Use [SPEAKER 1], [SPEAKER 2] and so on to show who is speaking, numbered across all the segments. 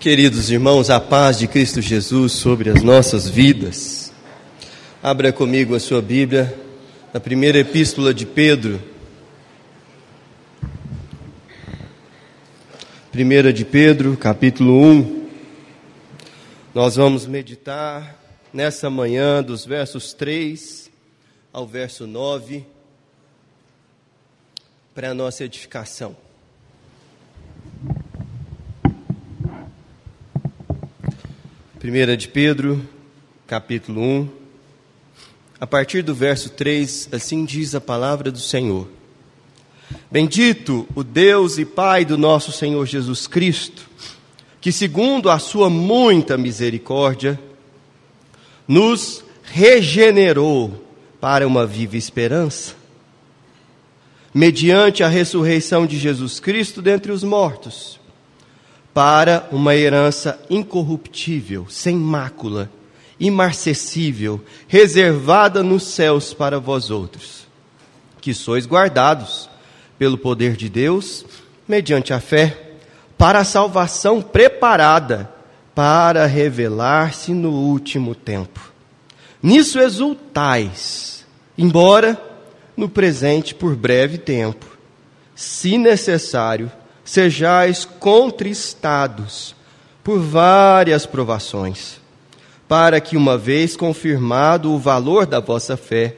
[SPEAKER 1] Queridos irmãos, a paz de Cristo Jesus sobre as nossas vidas. Abra comigo a sua Bíblia na primeira epístola de Pedro. Primeira de Pedro, capítulo 1. Nós vamos meditar nessa manhã dos versos 3 ao verso 9 para a nossa edificação. Primeira de Pedro, capítulo 1. A partir do verso 3, assim diz a palavra do Senhor. Bendito o Deus e Pai do nosso Senhor Jesus Cristo, que segundo a sua muita misericórdia, nos regenerou para uma viva esperança, mediante a ressurreição de Jesus Cristo dentre os mortos para uma herança incorruptível, sem mácula, imarcessível, reservada nos céus para vós outros, que sois guardados pelo poder de Deus, mediante a fé, para a salvação preparada para revelar-se no último tempo. Nisso exultais, embora no presente por breve tempo, se necessário, sejais contristados por várias provações, para que, uma vez confirmado o valor da vossa fé,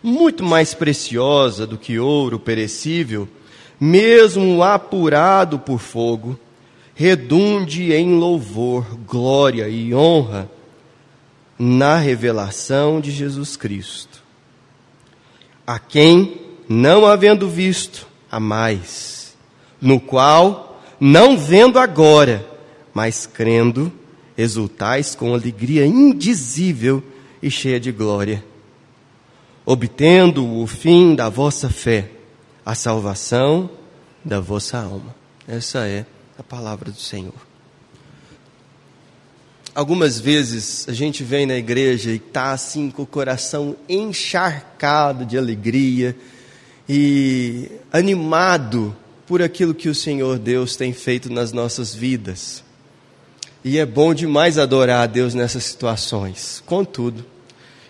[SPEAKER 1] muito mais preciosa do que ouro perecível, mesmo apurado por fogo, redunde em louvor, glória e honra na revelação de Jesus Cristo, a quem, não havendo visto, a mais no qual, não vendo agora, mas crendo, exultais com alegria indizível e cheia de glória, obtendo o fim da vossa fé, a salvação da vossa alma. Essa é a palavra do Senhor. Algumas vezes a gente vem na igreja e está assim com o coração encharcado de alegria e animado por aquilo que o Senhor Deus tem feito nas nossas vidas. E é bom demais adorar a Deus nessas situações. Contudo,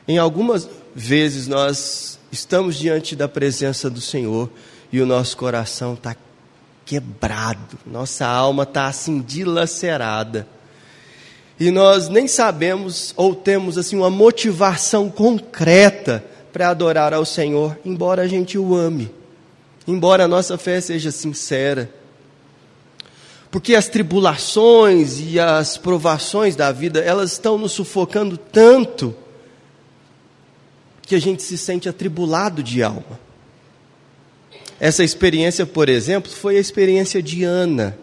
[SPEAKER 1] em algumas vezes nós estamos diante da presença do Senhor e o nosso coração está quebrado, nossa alma está assim dilacerada. E nós nem sabemos ou temos assim uma motivação concreta para adorar ao Senhor, embora a gente o ame embora a nossa fé seja sincera. Porque as tribulações e as provações da vida, elas estão nos sufocando tanto que a gente se sente atribulado de alma. Essa experiência, por exemplo, foi a experiência de Ana,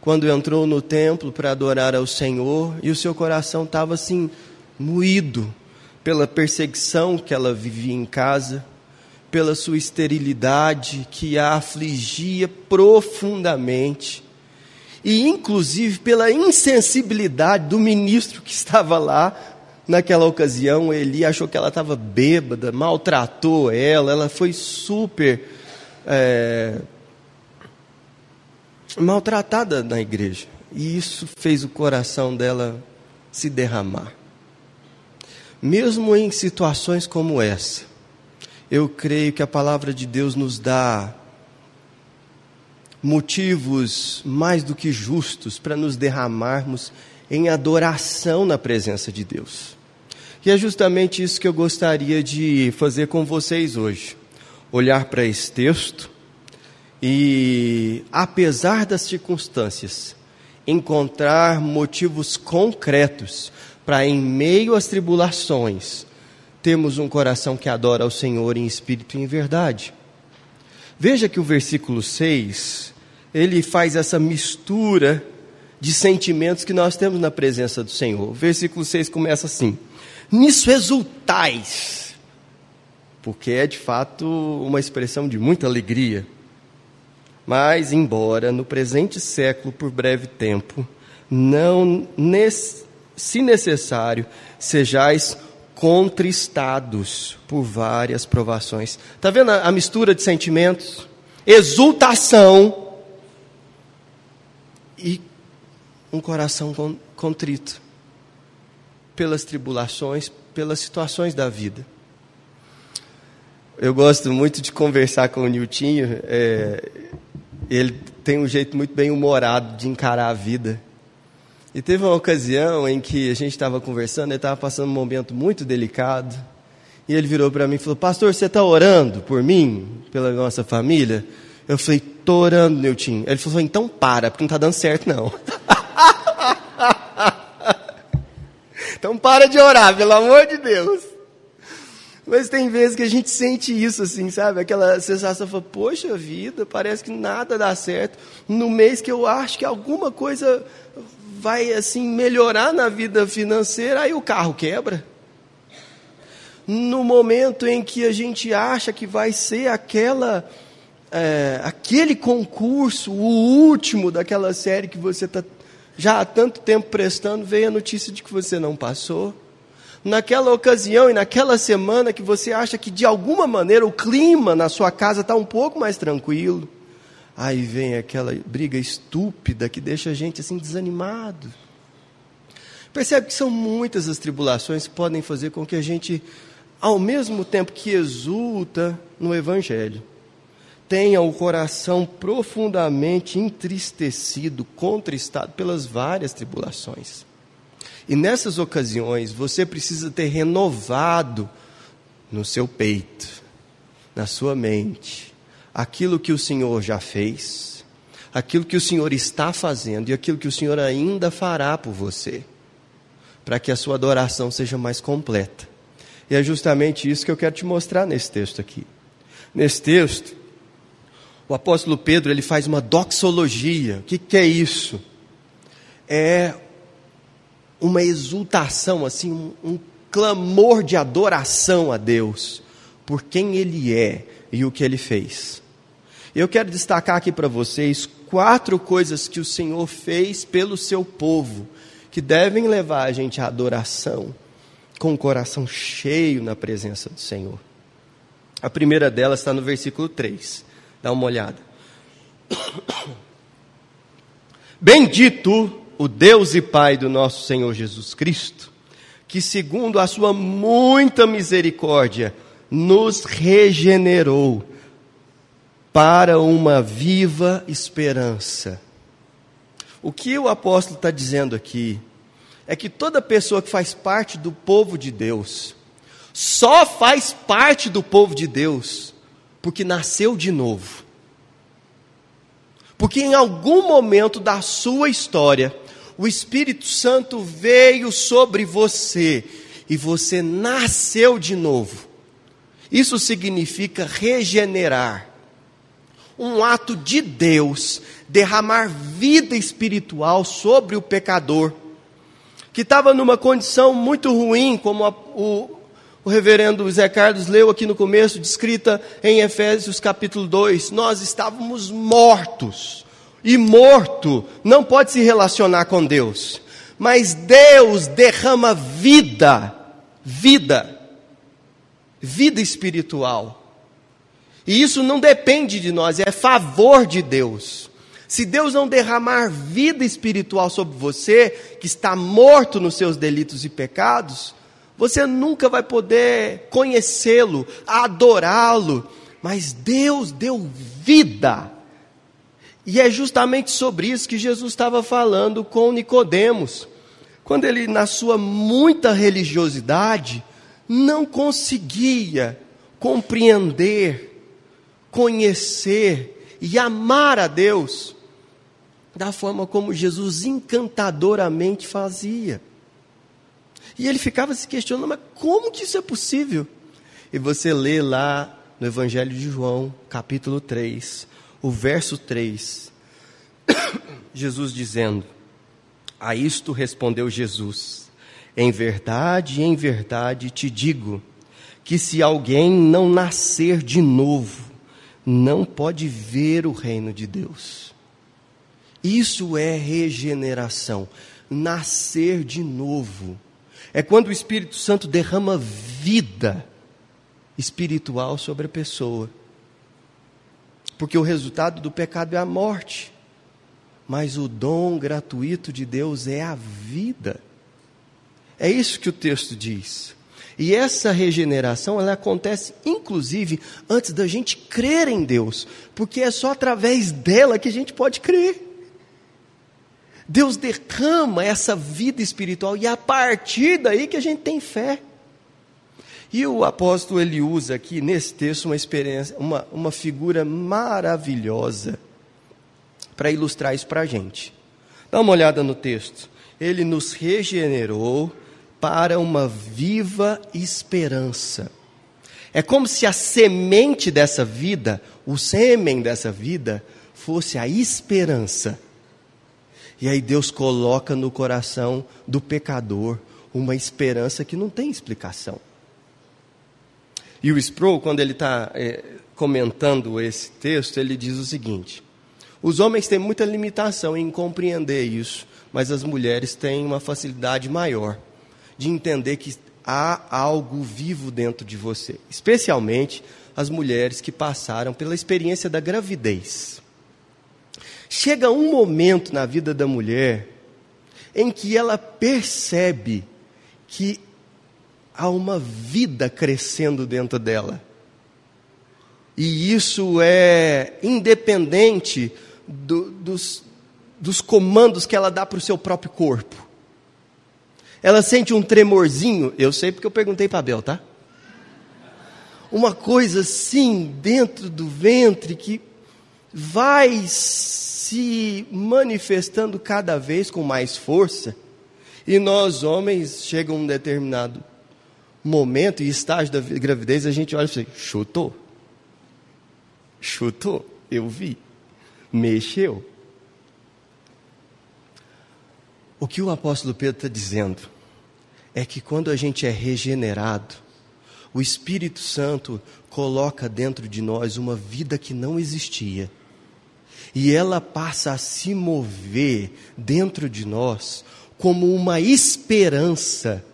[SPEAKER 1] quando entrou no templo para adorar ao Senhor e o seu coração estava assim, moído pela perseguição que ela vivia em casa pela sua esterilidade que a afligia profundamente, e inclusive pela insensibilidade do ministro que estava lá naquela ocasião. Ele achou que ela estava bêbada, maltratou ela, ela foi super é, maltratada na igreja, e isso fez o coração dela se derramar. Mesmo em situações como essa, eu creio que a palavra de Deus nos dá motivos mais do que justos para nos derramarmos em adoração na presença de Deus. E é justamente isso que eu gostaria de fazer com vocês hoje. Olhar para esse texto e, apesar das circunstâncias, encontrar motivos concretos para, em meio às tribulações, temos um coração que adora ao Senhor em espírito e em verdade. Veja que o versículo 6, ele faz essa mistura de sentimentos que nós temos na presença do Senhor. O versículo 6 começa assim: Nisso exultais, porque é de fato uma expressão de muita alegria. Mas, embora no presente século, por breve tempo, não, se necessário, sejais contristados por várias provações. Está vendo a, a mistura de sentimentos? Exultação e um coração contrito pelas tribulações, pelas situações da vida. Eu gosto muito de conversar com o Niltinho. É, ele tem um jeito muito bem humorado de encarar a vida. E teve uma ocasião em que a gente estava conversando, ele estava passando um momento muito delicado. E ele virou para mim e falou: Pastor, você está orando por mim, pela nossa família? Eu falei: Estou orando, Niltinho. Ele falou: Então para, porque não está dando certo, não. então para de orar, pelo amor de Deus. Mas tem vezes que a gente sente isso, assim, sabe? Aquela sensação, fala, poxa vida, parece que nada dá certo. No mês que eu acho que alguma coisa vai, assim, melhorar na vida financeira, aí o carro quebra. No momento em que a gente acha que vai ser aquela, é, aquele concurso, o último daquela série que você está já há tanto tempo prestando, veio a notícia de que você não passou naquela ocasião e naquela semana que você acha que de alguma maneira o clima na sua casa está um pouco mais tranquilo. Aí vem aquela briga estúpida que deixa a gente assim desanimado. Percebe que são muitas as tribulações que podem fazer com que a gente, ao mesmo tempo que exulta no Evangelho, tenha o coração profundamente entristecido, contristado pelas várias tribulações. E nessas ocasiões, você precisa ter renovado no seu peito, na sua mente, aquilo que o Senhor já fez, aquilo que o Senhor está fazendo e aquilo que o Senhor ainda fará por você, para que a sua adoração seja mais completa. E é justamente isso que eu quero te mostrar nesse texto aqui. Nesse texto, o apóstolo Pedro ele faz uma doxologia. O que, que é isso? É uma exultação, assim, um, um clamor de adoração a Deus por quem Ele é e o que Ele fez. Eu quero destacar aqui para vocês quatro coisas que o Senhor fez pelo seu povo, que devem levar a gente à adoração, com o coração cheio na presença do Senhor. A primeira delas está no versículo 3. Dá uma olhada. Bendito o Deus e Pai do nosso Senhor Jesus Cristo, que segundo a sua muita misericórdia nos regenerou para uma viva esperança. O que o apóstolo está dizendo aqui é que toda pessoa que faz parte do povo de Deus, só faz parte do povo de Deus porque nasceu de novo. Porque em algum momento da sua história, o Espírito Santo veio sobre você e você nasceu de novo. Isso significa regenerar. Um ato de Deus derramar vida espiritual sobre o pecador, que estava numa condição muito ruim, como a, o, o reverendo Zé Carlos leu aqui no começo, descrita em Efésios capítulo 2. Nós estávamos mortos e morto não pode se relacionar com Deus. Mas Deus derrama vida, vida, vida espiritual. E isso não depende de nós, é favor de Deus. Se Deus não derramar vida espiritual sobre você, que está morto nos seus delitos e pecados, você nunca vai poder conhecê-lo, adorá-lo. Mas Deus deu vida e é justamente sobre isso que Jesus estava falando com Nicodemos, quando ele, na sua muita religiosidade, não conseguia compreender, conhecer e amar a Deus da forma como Jesus encantadoramente fazia. E ele ficava se questionando, mas como que isso é possível? E você lê lá no Evangelho de João, capítulo 3, o verso 3. Jesus dizendo: A isto respondeu Jesus: Em verdade, em verdade te digo, que se alguém não nascer de novo, não pode ver o reino de Deus. Isso é regeneração, nascer de novo. É quando o Espírito Santo derrama vida espiritual sobre a pessoa porque o resultado do pecado é a morte. mas o dom gratuito de Deus é a vida. É isso que o texto diz. E essa regeneração, ela acontece inclusive antes da gente crer em Deus, porque é só através dela que a gente pode crer. Deus derrama essa vida espiritual e é a partir daí que a gente tem fé. E o apóstolo ele usa aqui nesse texto uma experiência, uma, uma figura maravilhosa para ilustrar isso para a gente. Dá uma olhada no texto. Ele nos regenerou para uma viva esperança. É como se a semente dessa vida, o sêmen dessa vida, fosse a esperança. E aí Deus coloca no coração do pecador uma esperança que não tem explicação. E o Sproul, quando ele está é, comentando esse texto, ele diz o seguinte: os homens têm muita limitação em compreender isso, mas as mulheres têm uma facilidade maior de entender que há algo vivo dentro de você, especialmente as mulheres que passaram pela experiência da gravidez. Chega um momento na vida da mulher em que ela percebe que há uma vida crescendo dentro dela. E isso é independente do, dos, dos comandos que ela dá para o seu próprio corpo. Ela sente um tremorzinho, eu sei porque eu perguntei para Abel, tá? Uma coisa assim dentro do ventre que vai se manifestando cada vez com mais força. E nós, homens, chega um determinado momento e estágio da gravidez, a gente olha e fala, chutou. Chutou, eu vi. Mexeu. O que o apóstolo Pedro está dizendo é que quando a gente é regenerado, o Espírito Santo coloca dentro de nós uma vida que não existia. E ela passa a se mover dentro de nós como uma esperança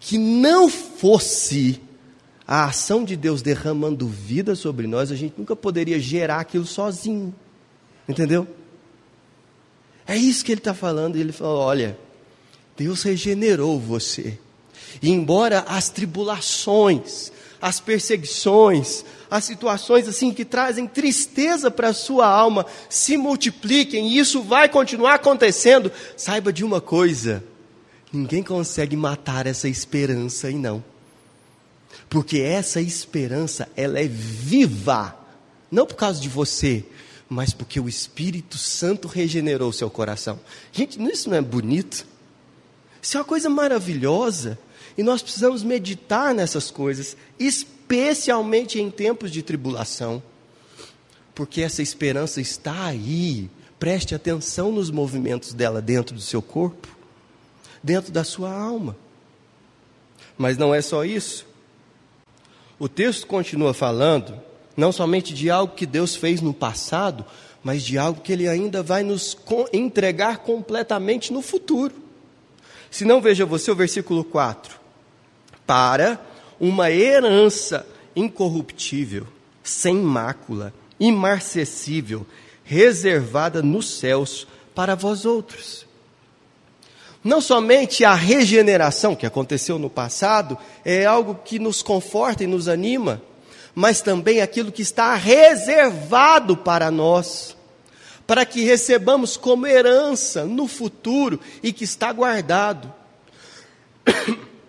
[SPEAKER 1] que não fosse a ação de Deus derramando vida sobre nós, a gente nunca poderia gerar aquilo sozinho. Entendeu? É isso que ele está falando. Ele falou: olha, Deus regenerou você. E embora as tribulações, as perseguições, as situações assim que trazem tristeza para a sua alma se multipliquem, e isso vai continuar acontecendo, saiba de uma coisa: Ninguém consegue matar essa esperança e não. Porque essa esperança, ela é viva. Não por causa de você, mas porque o Espírito Santo regenerou seu coração. Gente, isso não é bonito? Isso é uma coisa maravilhosa. E nós precisamos meditar nessas coisas, especialmente em tempos de tribulação. Porque essa esperança está aí. Preste atenção nos movimentos dela dentro do seu corpo dentro da sua alma. Mas não é só isso. O texto continua falando não somente de algo que Deus fez no passado, mas de algo que Ele ainda vai nos entregar completamente no futuro. Se não, veja você o versículo 4. Para uma herança incorruptível, sem mácula, imarcessível, reservada nos céus para vós outros não somente a regeneração que aconteceu no passado é algo que nos conforta e nos anima, mas também aquilo que está reservado para nós, para que recebamos como herança no futuro e que está guardado.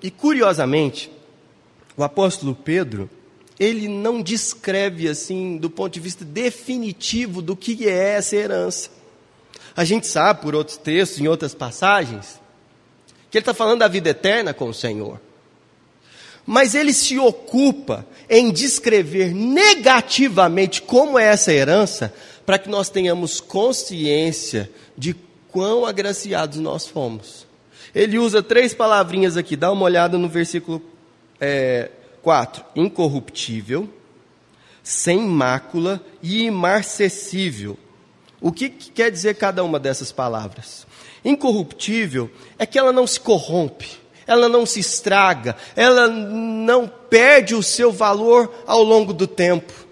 [SPEAKER 1] E curiosamente, o apóstolo Pedro, ele não descreve assim, do ponto de vista definitivo, do que é essa herança. A gente sabe por outros textos, em outras passagens, que ele está falando da vida eterna com o Senhor. Mas ele se ocupa em descrever negativamente como é essa herança, para que nós tenhamos consciência de quão agraciados nós fomos. Ele usa três palavrinhas aqui, dá uma olhada no versículo é, 4: incorruptível, sem mácula e imarcessível. O que, que quer dizer cada uma dessas palavras? Incorruptível é que ela não se corrompe, ela não se estraga, ela não perde o seu valor ao longo do tempo.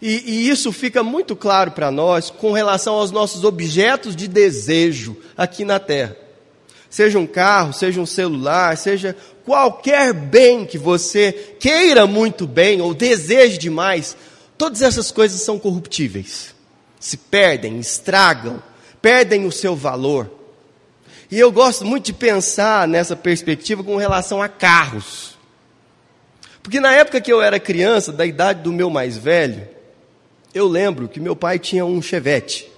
[SPEAKER 1] E, e isso fica muito claro para nós com relação aos nossos objetos de desejo aqui na terra. Seja um carro, seja um celular, seja qualquer bem que você queira muito bem ou deseje demais, todas essas coisas são corruptíveis. Se perdem, estragam, perdem o seu valor. E eu gosto muito de pensar nessa perspectiva com relação a carros. Porque na época que eu era criança, da idade do meu mais velho, eu lembro que meu pai tinha um Chevette.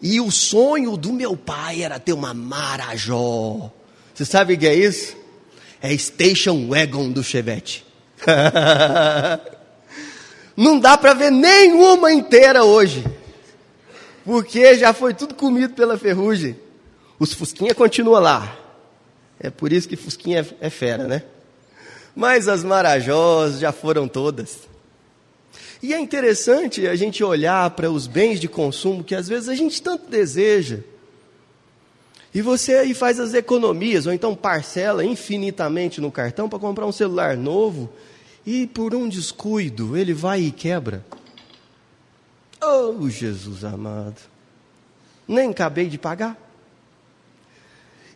[SPEAKER 1] E o sonho do meu pai era ter uma Marajó. Você sabe o que é isso? É Station Wagon do Chevette. Não dá para ver nenhuma inteira hoje. Porque já foi tudo comido pela ferrugem. Os Fusquinha continua lá. É por isso que Fusquinha é, é fera, né? Mas as Marajós já foram todas. E é interessante a gente olhar para os bens de consumo que às vezes a gente tanto deseja. E você aí faz as economias, ou então parcela infinitamente no cartão para comprar um celular novo, e por um descuido ele vai e quebra. Oh, Jesus amado! Nem acabei de pagar.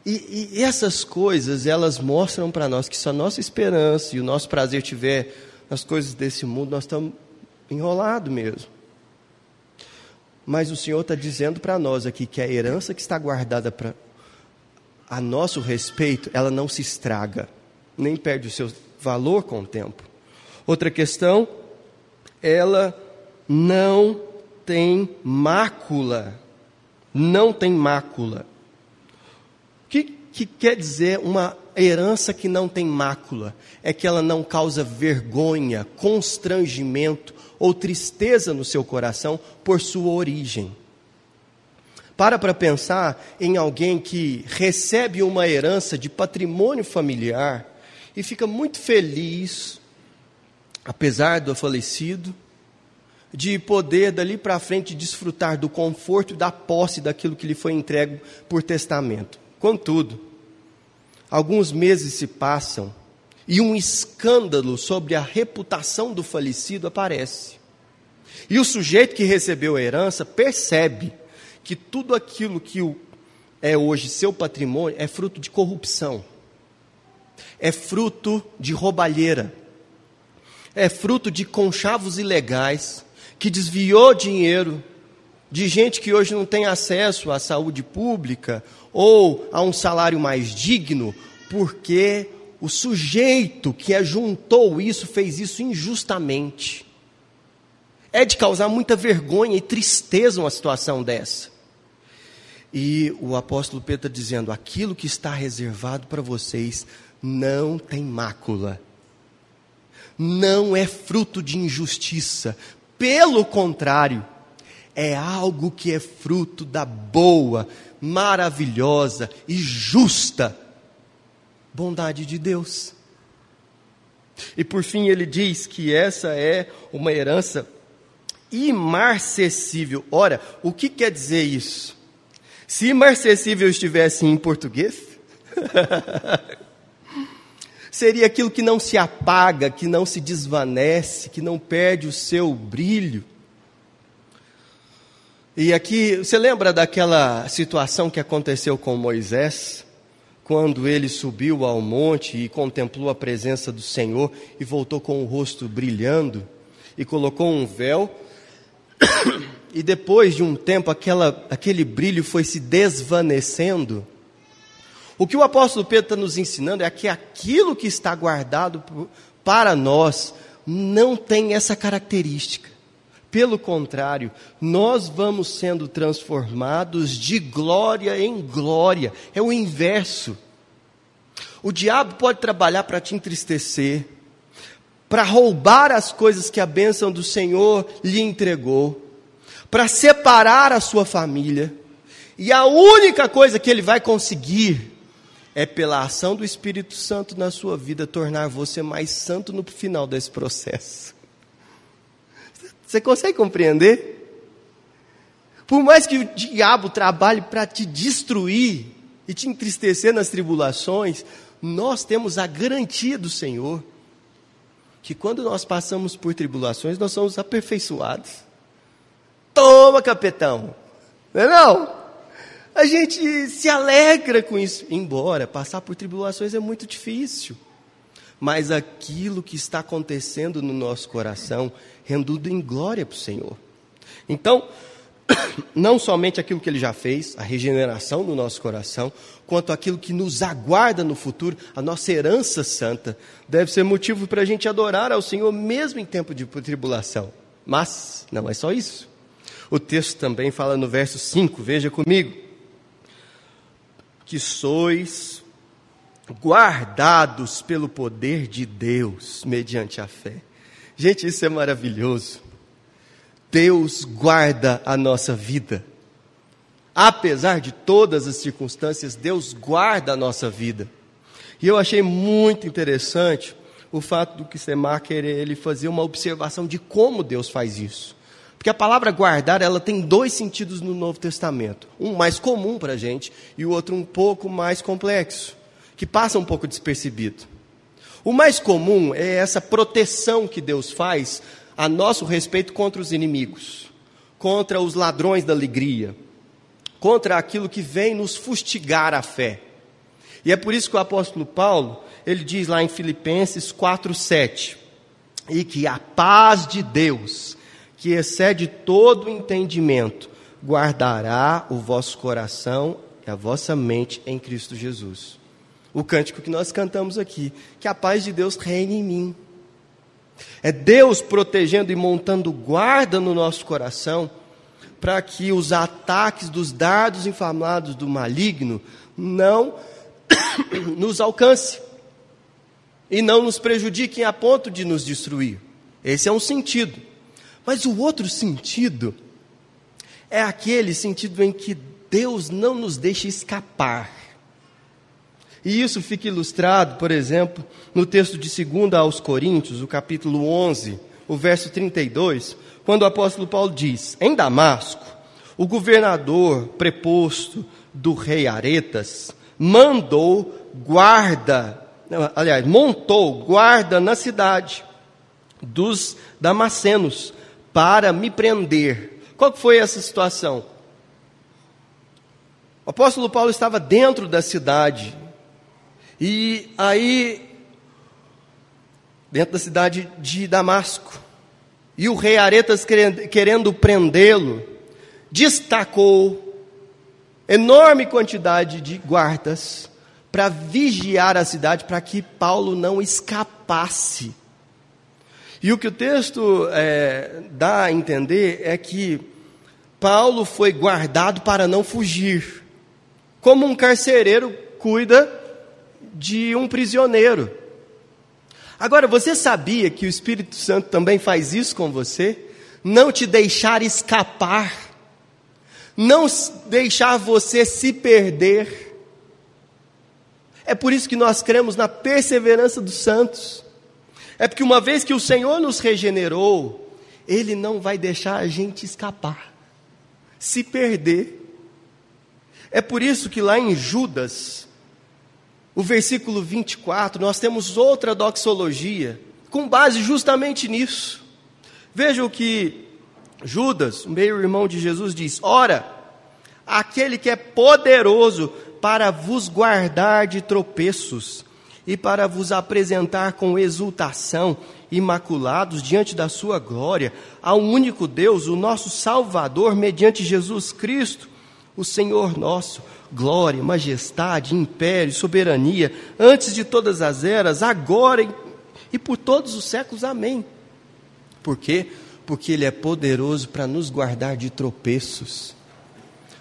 [SPEAKER 1] E, e essas coisas, elas mostram para nós que se a nossa esperança e o nosso prazer tiver nas coisas desse mundo, nós estamos enrolado mesmo. Mas o Senhor está dizendo para nós aqui que a herança que está guardada para a nosso respeito, ela não se estraga, nem perde o seu valor com o tempo. Outra questão, ela não tem mácula. Não tem mácula. O que, que quer dizer uma herança que não tem mácula? É que ela não causa vergonha, constrangimento ou tristeza no seu coração por sua origem. Para para pensar em alguém que recebe uma herança de patrimônio familiar e fica muito feliz, apesar do falecido, de poder dali para frente desfrutar do conforto e da posse daquilo que lhe foi entregue por testamento. Contudo, alguns meses se passam e um escândalo sobre a reputação do falecido aparece. E o sujeito que recebeu a herança percebe que tudo aquilo que é hoje seu patrimônio é fruto de corrupção, é fruto de roubalheira, é fruto de conchavos ilegais que desviou dinheiro de gente que hoje não tem acesso à saúde pública ou a um salário mais digno, porque o sujeito que ajuntou isso fez isso injustamente. É de causar muita vergonha e tristeza uma situação dessa. E o apóstolo Pedro está dizendo: aquilo que está reservado para vocês não tem mácula, não é fruto de injustiça, pelo contrário, é algo que é fruto da boa, maravilhosa e justa bondade de Deus. E por fim ele diz que essa é uma herança imarcessível. Ora, o que quer dizer isso? Se imarcessível estivesse em português, seria aquilo que não se apaga, que não se desvanece, que não perde o seu brilho. E aqui, você lembra daquela situação que aconteceu com Moisés? quando ele subiu ao monte e contemplou a presença do Senhor e voltou com o rosto brilhando e colocou um véu. E depois de um tempo, aquela, aquele brilho foi se desvanecendo. O que o apóstolo Pedro está nos ensinando é que aquilo que está guardado para nós não tem essa característica. Pelo contrário, nós vamos sendo transformados de glória em glória. É o inverso. O diabo pode trabalhar para te entristecer, para roubar as coisas que a bênção do Senhor lhe entregou, para separar a sua família. E a única coisa que ele vai conseguir é pela ação do Espírito Santo na sua vida tornar você mais santo no final desse processo. Você consegue compreender? Por mais que o diabo trabalhe para te destruir e te entristecer nas tribulações, nós temos a garantia do Senhor que quando nós passamos por tribulações, nós somos aperfeiçoados. Toma, capetão! Não é não? A gente se alegra com isso, embora passar por tribulações é muito difícil. Mas aquilo que está acontecendo no nosso coração, rendendo em glória para o Senhor. Então, não somente aquilo que ele já fez, a regeneração do nosso coração, quanto aquilo que nos aguarda no futuro, a nossa herança santa, deve ser motivo para a gente adorar ao Senhor mesmo em tempo de tribulação. Mas não é só isso. O texto também fala no verso 5, veja comigo. Que sois guardados pelo poder de Deus mediante a fé. Gente, isso é maravilhoso. Deus guarda a nossa vida. Apesar de todas as circunstâncias, Deus guarda a nossa vida. E eu achei muito interessante o fato do que Semar querer ele fazer uma observação de como Deus faz isso. Porque a palavra guardar, ela tem dois sentidos no Novo Testamento. Um mais comum para a gente e o outro um pouco mais complexo, que passa um pouco despercebido. O mais comum é essa proteção que Deus faz a nosso respeito contra os inimigos, contra os ladrões da alegria, contra aquilo que vem nos fustigar a fé. E é por isso que o apóstolo Paulo, ele diz lá em Filipenses 4:7, e que a paz de Deus, que excede todo entendimento, guardará o vosso coração e a vossa mente em Cristo Jesus. O cântico que nós cantamos aqui, que a paz de Deus reine em mim. É Deus protegendo e montando guarda no nosso coração, para que os ataques dos dardos inflamados do maligno não nos alcance e não nos prejudiquem a ponto de nos destruir. Esse é um sentido. Mas o outro sentido é aquele sentido em que Deus não nos deixa escapar. E isso fica ilustrado, por exemplo, no texto de 2 aos Coríntios, o capítulo 11, o verso 32, quando o apóstolo Paulo diz: Em Damasco, o governador preposto do rei Aretas mandou guarda, aliás, montou guarda na cidade dos damascenos para me prender. Qual foi essa situação? O apóstolo Paulo estava dentro da cidade e aí, dentro da cidade de Damasco, e o rei Aretas querendo, prendê-lo, destacou enorme quantidade de guardas para vigiar a cidade para que Paulo não escapasse. E o que o texto é, dá a entender é que Paulo foi guardado para não fugir, como um carcereiro cuida de um prisioneiro. Agora, você sabia que o Espírito Santo também faz isso com você? Não te deixar escapar, não deixar você se perder. É por isso que nós cremos na perseverança dos santos. É porque uma vez que o Senhor nos regenerou, Ele não vai deixar a gente escapar, se perder. É por isso que lá em Judas, o versículo 24, nós temos outra doxologia, com base justamente nisso. Veja o que Judas, meio-irmão de Jesus, diz: Ora, aquele que é poderoso para vos guardar de tropeços e para vos apresentar com exultação, imaculados diante da sua glória, ao único Deus, o nosso Salvador, mediante Jesus Cristo, o Senhor nosso glória, majestade, império, soberania, antes de todas as eras, agora e, por todos os séculos. Amém. Por quê? Porque Ele é poderoso para nos guardar de tropeços.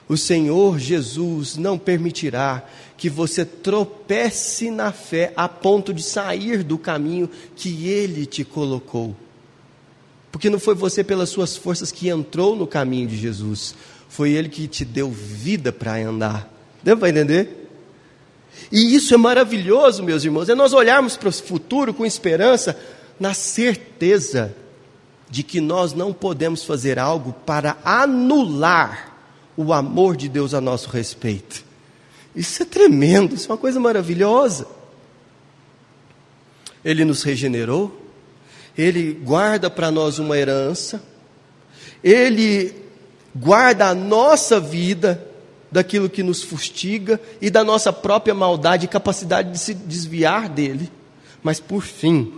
[SPEAKER 1] O Senhor Jesus não permitirá que você tropece na fé a ponto de sair do caminho que Ele te colocou. Porque não foi você, pelas suas forças, que entrou no caminho de Jesus, foi Ele que te deu vida para andar. Deu para entender? E isso é maravilhoso, meus irmãos, é nós olharmos para o futuro com esperança, na certeza de que nós não podemos fazer algo para anular o amor de Deus a nosso respeito. Isso é tremendo, isso é uma coisa maravilhosa. Ele nos regenerou, Ele guarda para nós uma herança, Ele guarda a nossa vida daquilo que nos fustiga e da nossa própria maldade e capacidade de se desviar dele. Mas por fim,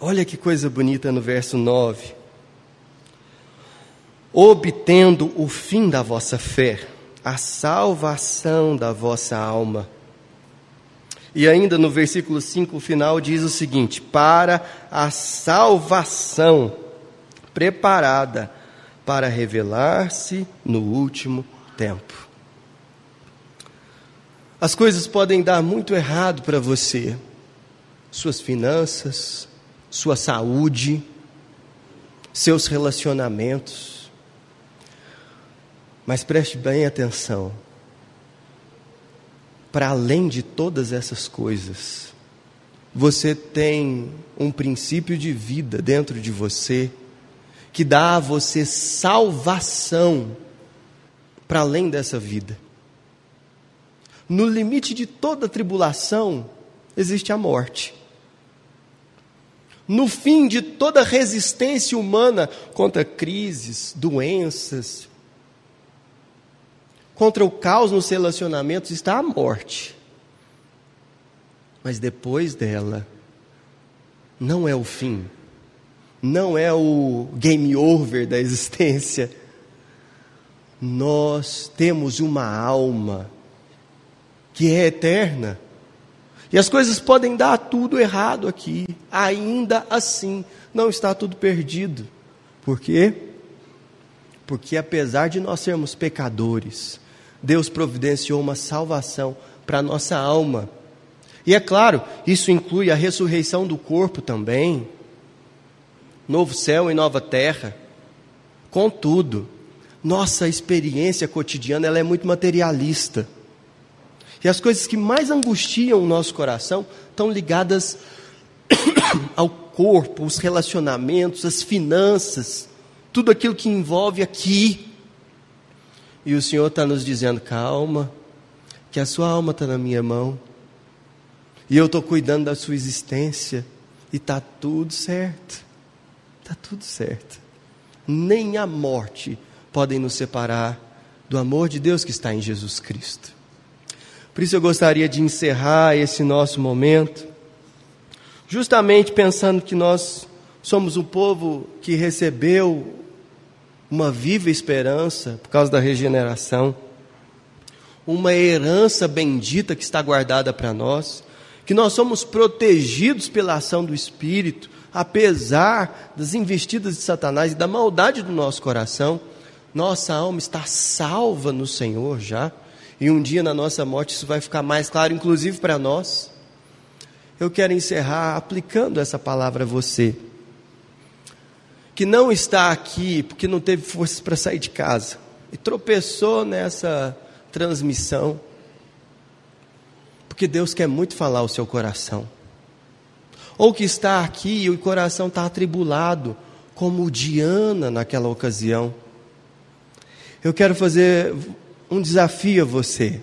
[SPEAKER 1] olha que coisa bonita no verso 9. Obtendo o fim da vossa fé, a salvação da vossa alma. E ainda no versículo 5 final diz o seguinte: para a salvação preparada para revelar-se no último tempo. As coisas podem dar muito errado para você, suas finanças, sua saúde, seus relacionamentos. Mas preste bem atenção. Para além de todas essas coisas, você tem um princípio de vida dentro de você que dá a você salvação para além dessa vida. No limite de toda tribulação existe a morte. No fim de toda resistência humana contra crises, doenças, contra o caos nos relacionamentos está a morte. Mas depois dela, não é o fim, não é o game over da existência nós temos uma alma que é eterna. E as coisas podem dar tudo errado aqui. Ainda assim, não está tudo perdido. Por quê? Porque apesar de nós sermos pecadores, Deus providenciou uma salvação para a nossa alma. E é claro, isso inclui a ressurreição do corpo também, novo céu e nova terra. Contudo, nossa experiência cotidiana ela é muito materialista. E as coisas que mais angustiam o nosso coração estão ligadas ao corpo, os relacionamentos, as finanças, tudo aquilo que envolve aqui. E o Senhor está nos dizendo: calma, que a sua alma está na minha mão, e eu estou cuidando da sua existência, e está tudo certo, está tudo certo. Nem a morte podem nos separar do amor de Deus que está em Jesus Cristo. Por isso eu gostaria de encerrar esse nosso momento, justamente pensando que nós somos um povo que recebeu uma viva esperança por causa da regeneração, uma herança bendita que está guardada para nós, que nós somos protegidos pela ação do Espírito, apesar das investidas de Satanás e da maldade do nosso coração nossa alma está salva no Senhor já, e um dia na nossa morte isso vai ficar mais claro, inclusive para nós. Eu quero encerrar aplicando essa palavra a você, que não está aqui porque não teve forças para sair de casa e tropeçou nessa transmissão, porque Deus quer muito falar o seu coração, ou que está aqui e o coração está atribulado, como Diana naquela ocasião eu quero fazer um desafio a você.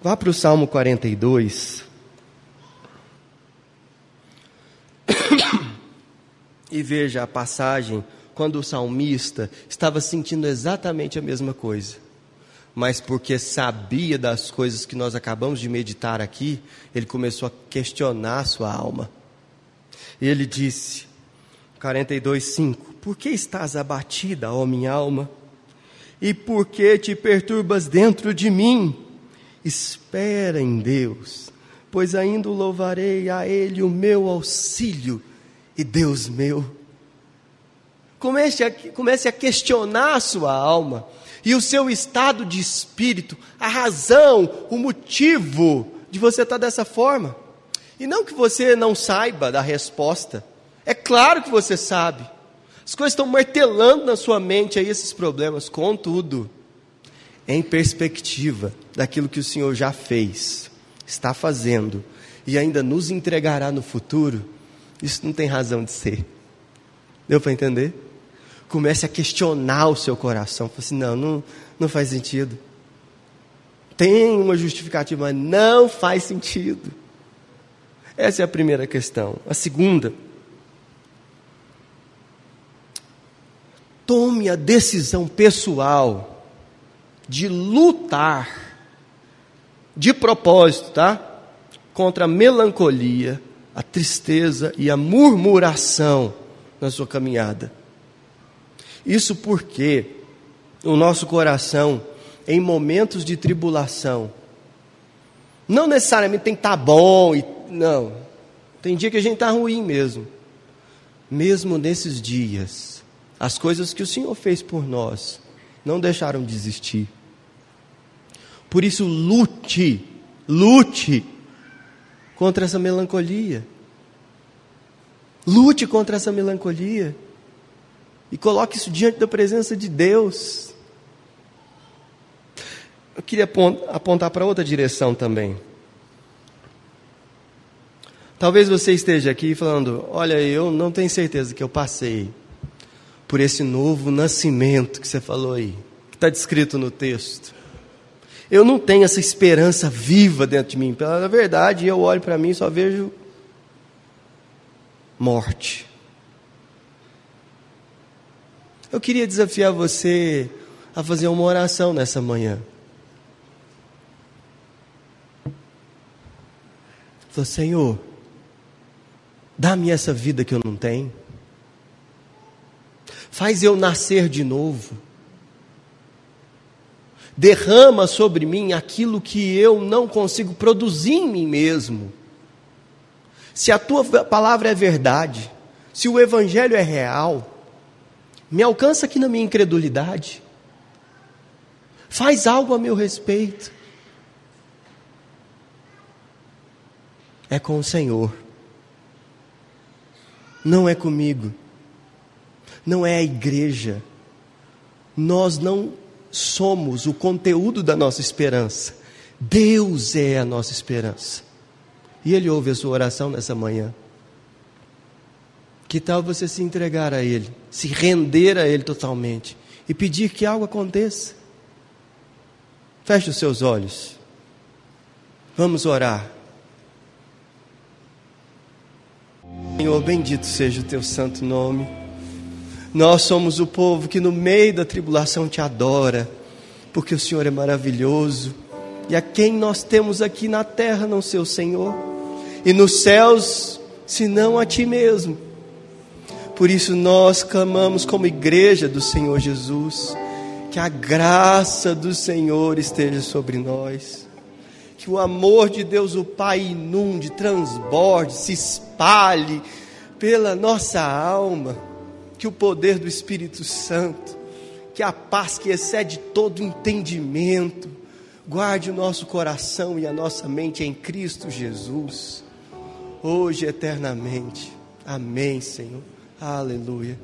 [SPEAKER 1] Vá para o Salmo 42. e veja a passagem quando o salmista estava sentindo exatamente a mesma coisa. Mas porque sabia das coisas que nós acabamos de meditar aqui, ele começou a questionar a sua alma. E ele disse, 42:5, Por que estás abatida, ó minha alma? E por que te perturbas dentro de mim? Espera em Deus, pois ainda louvarei a Ele o meu auxílio e Deus meu. Comece a, comece a questionar a sua alma e o seu estado de espírito, a razão, o motivo de você estar dessa forma. E não que você não saiba da resposta, é claro que você sabe. As coisas estão martelando na sua mente aí esses problemas, contudo, em perspectiva daquilo que o Senhor já fez, está fazendo e ainda nos entregará no futuro, isso não tem razão de ser. Deu para entender? Comece a questionar o seu coração. Fale assim: não, não, não faz sentido. Tem uma justificativa, mas não faz sentido. Essa é a primeira questão. A segunda, tome a decisão pessoal de lutar de propósito, tá? Contra a melancolia, a tristeza e a murmuração na sua caminhada. Isso porque o nosso coração, em momentos de tribulação, não necessariamente tem que estar tá bom, e, não. Tem dia que a gente está ruim mesmo. Mesmo nesses dias, as coisas que o Senhor fez por nós não deixaram de existir. Por isso, lute, lute contra essa melancolia. Lute contra essa melancolia. E coloque isso diante da presença de Deus. Eu queria apontar para outra direção também. Talvez você esteja aqui falando: Olha, eu não tenho certeza que eu passei por esse novo nascimento que você falou aí, que está descrito no texto. Eu não tenho essa esperança viva dentro de mim. Pela verdade, eu olho para mim e só vejo morte. Eu queria desafiar você a fazer uma oração nessa manhã. Senhor, dá-me essa vida que eu não tenho. Faz eu nascer de novo. Derrama sobre mim aquilo que eu não consigo produzir em mim mesmo. Se a tua palavra é verdade, se o evangelho é real, me alcança aqui na minha incredulidade. Faz algo a meu respeito. é com o Senhor. Não é comigo. Não é a igreja. Nós não somos o conteúdo da nossa esperança. Deus é a nossa esperança. E Ele ouve a sua oração nessa manhã. Que tal você se entregar a Ele, se render a Ele totalmente e pedir que algo aconteça? Feche os seus olhos. Vamos orar. Senhor, bendito seja o teu santo nome. Nós somos o povo que no meio da tribulação te adora, porque o Senhor é maravilhoso. E a quem nós temos aqui na terra não ser o Senhor, e nos céus, senão a ti mesmo. Por isso nós clamamos como igreja do Senhor Jesus, que a graça do Senhor esteja sobre nós que o amor de Deus, o Pai, inunde, transborde, se espalhe pela nossa alma, que o poder do Espírito Santo, que a paz que excede todo entendimento, guarde o nosso coração e a nossa mente em Cristo Jesus, hoje eternamente. Amém, Senhor. Aleluia.